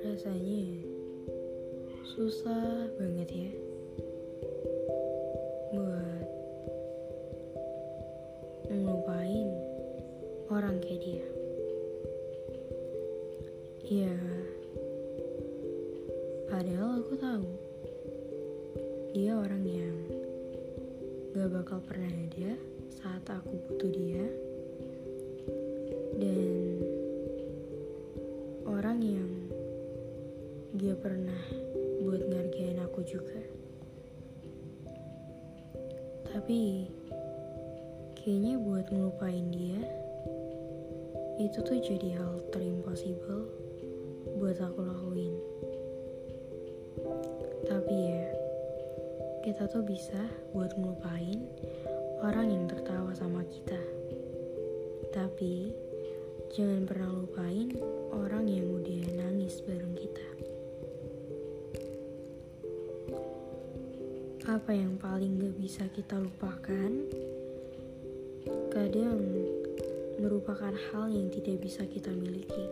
Rasanya susah banget ya buat ngelupain orang kayak dia. Ya, padahal aku tahu dia orang yang gak bakal pernah ada aku butuh dia. Dan orang yang gak pernah buat ngargain aku juga. Tapi kayaknya buat ngelupain dia itu tuh jadi hal terimpossible buat aku lakuin. Tapi ya kita tuh bisa buat ngelupain orang yang tertawa sama kita. Tapi jangan pernah lupain orang yang udah nangis bareng kita. Apa yang paling gak bisa kita lupakan? Kadang merupakan hal yang tidak bisa kita miliki.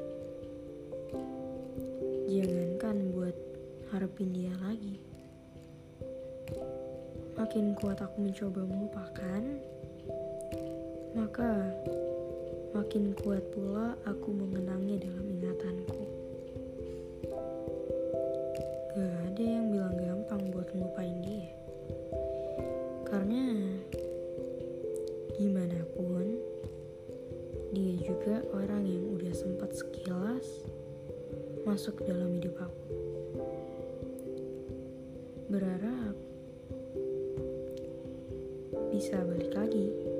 Jangankan buat harapin dia lagi. Makin kuat aku mencoba melupakan maka makin kuat pula aku mengenangnya dalam ingatanku. Gak ada yang bilang gampang buat ngelupain dia. Karena gimana pun dia juga orang yang udah sempat sekilas masuk dalam hidup aku. Berharap bisa balik lagi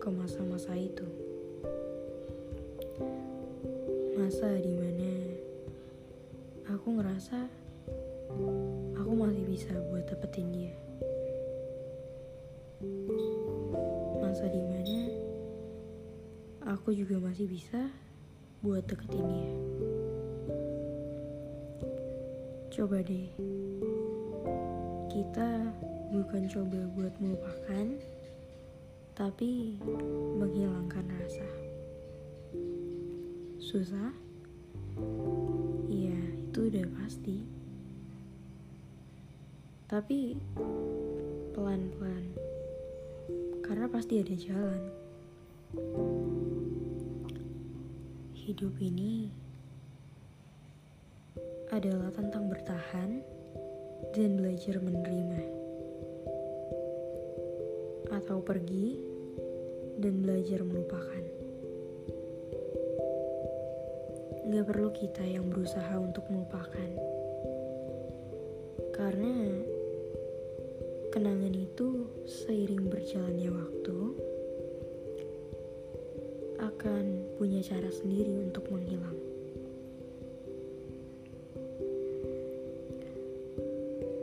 ke masa-masa itu. Masa di mana aku ngerasa aku masih bisa buat dapetin dia. Masa di mana aku juga masih bisa buat deketin dia. Coba deh. Kita bukan coba buat melupakan tapi menghilangkan rasa. Susah? Iya itu udah pasti. Tapi pelan-pelan karena pasti ada jalan. Hidup ini adalah tentang bertahan dan belajar menerima atau pergi dan belajar melupakan Gak perlu kita yang berusaha untuk melupakan karena kenangan itu seiring berjalannya waktu akan punya cara sendiri untuk menghilang.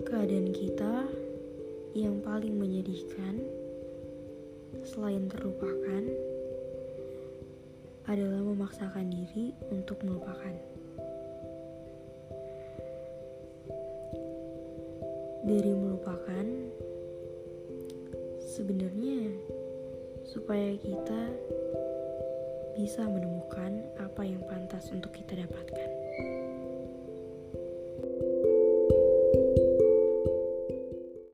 Keadaan kita yang paling menyedihkan selain terlupakan adalah memaksakan diri untuk melupakan. Dari melupakan, sebenarnya supaya kita bisa menemukan apa yang pantas untuk kita dapatkan.